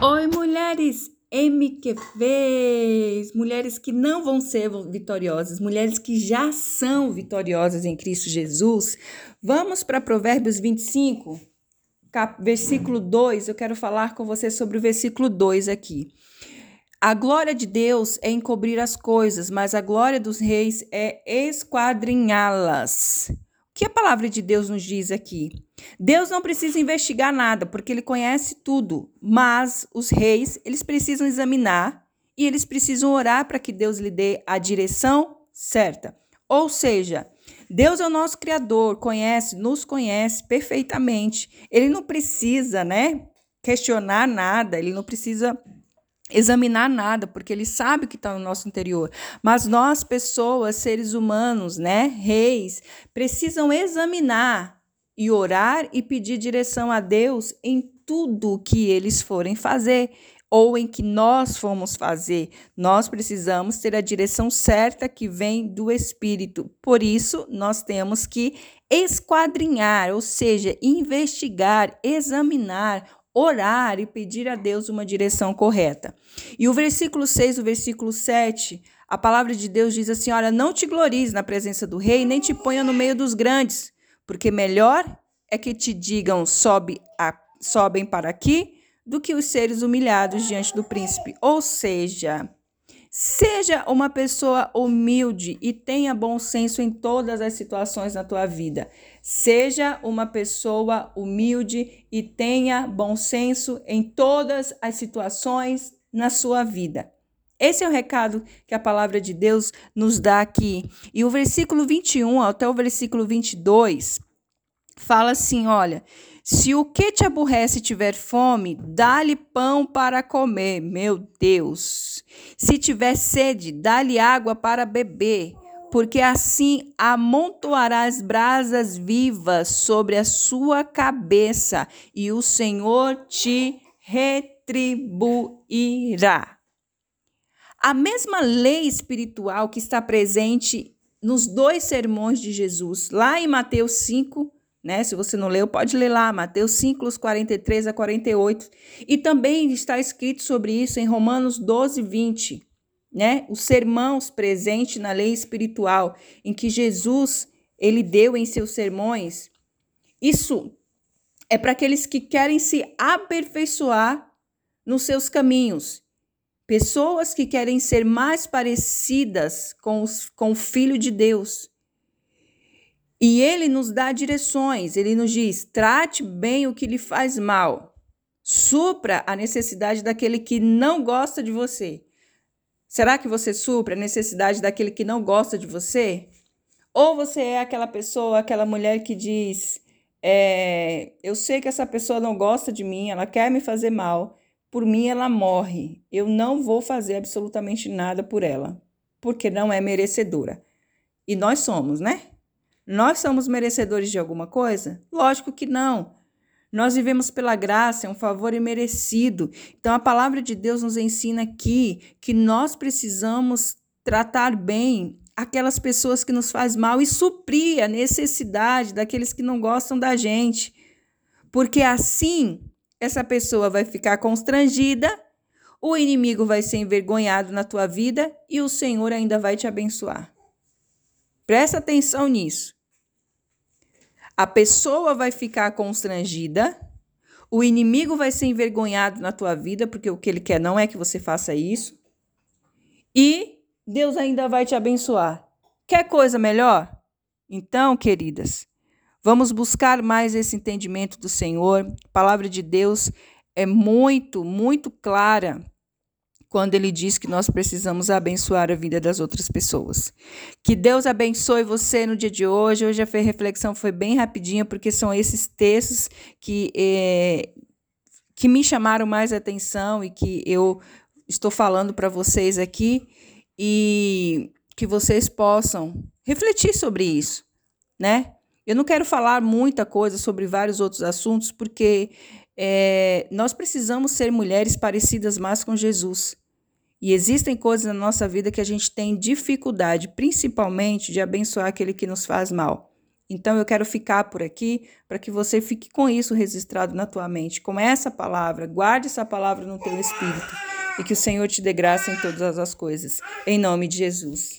Oi, mulheres MQVs, mulheres que não vão ser vitoriosas, mulheres que já são vitoriosas em Cristo Jesus. Vamos para Provérbios 25, cap, versículo 2. Eu quero falar com você sobre o versículo 2 aqui. A glória de Deus é encobrir as coisas, mas a glória dos reis é esquadrinhá-las que a palavra de Deus nos diz aqui? Deus não precisa investigar nada, porque ele conhece tudo, mas os reis, eles precisam examinar e eles precisam orar para que Deus lhe dê a direção certa. Ou seja, Deus é o nosso criador, conhece, nos conhece perfeitamente. Ele não precisa, né, questionar nada, ele não precisa examinar nada, porque ele sabe o que está no nosso interior. Mas nós, pessoas, seres humanos, né, reis, precisam examinar e orar e pedir direção a Deus em tudo que eles forem fazer ou em que nós fomos fazer. Nós precisamos ter a direção certa que vem do Espírito. Por isso, nós temos que esquadrinhar, ou seja, investigar, examinar, orar e pedir a Deus uma direção correta. E o versículo 6, o versículo 7, a palavra de Deus diz assim: Olha, não te glories na presença do rei, nem te ponha no meio dos grandes, porque melhor é que te digam sobe a, sobem para aqui, do que os seres humilhados diante do príncipe. Ou seja, Seja uma pessoa humilde e tenha bom senso em todas as situações na tua vida. Seja uma pessoa humilde e tenha bom senso em todas as situações na sua vida. Esse é o recado que a palavra de Deus nos dá aqui. E o versículo 21 até o versículo 22 fala assim: olha, se o que te aborrece tiver fome, dá-lhe pão para comer, meu Deus. Se tiver sede, dá-lhe água para beber, porque assim amontoarás brasas vivas sobre a sua cabeça, e o Senhor te retribuirá. A mesma lei espiritual que está presente nos dois sermões de Jesus, lá em Mateus 5, né? Se você não leu, pode ler lá, Mateus 5, 43 a 48. E também está escrito sobre isso em Romanos 12, 20. Né? Os sermãos presentes na lei espiritual, em que Jesus ele deu em seus sermões. Isso é para aqueles que querem se aperfeiçoar nos seus caminhos. Pessoas que querem ser mais parecidas com, os, com o Filho de Deus. E ele nos dá direções, ele nos diz: trate bem o que lhe faz mal, supra a necessidade daquele que não gosta de você. Será que você supra a necessidade daquele que não gosta de você? Ou você é aquela pessoa, aquela mulher que diz: é, Eu sei que essa pessoa não gosta de mim, ela quer me fazer mal, por mim ela morre, eu não vou fazer absolutamente nada por ela, porque não é merecedora. E nós somos, né? Nós somos merecedores de alguma coisa? Lógico que não. Nós vivemos pela graça, é um favor imerecido. Então a palavra de Deus nos ensina aqui que nós precisamos tratar bem aquelas pessoas que nos faz mal e suprir a necessidade daqueles que não gostam da gente. Porque assim essa pessoa vai ficar constrangida, o inimigo vai ser envergonhado na tua vida e o Senhor ainda vai te abençoar. Presta atenção nisso. A pessoa vai ficar constrangida, o inimigo vai ser envergonhado na tua vida, porque o que ele quer não é que você faça isso. E Deus ainda vai te abençoar. Quer coisa melhor? Então, queridas, vamos buscar mais esse entendimento do Senhor. A palavra de Deus é muito, muito clara quando ele diz que nós precisamos abençoar a vida das outras pessoas. Que Deus abençoe você no dia de hoje. Hoje a reflexão foi bem rapidinha, porque são esses textos que, é, que me chamaram mais atenção e que eu estou falando para vocês aqui e que vocês possam refletir sobre isso, né? Eu não quero falar muita coisa sobre vários outros assuntos, porque é, nós precisamos ser mulheres parecidas mais com Jesus. E existem coisas na nossa vida que a gente tem dificuldade, principalmente de abençoar aquele que nos faz mal. Então eu quero ficar por aqui para que você fique com isso registrado na tua mente, com essa palavra, guarde essa palavra no teu espírito e que o Senhor te dê graça em todas as coisas. Em nome de Jesus.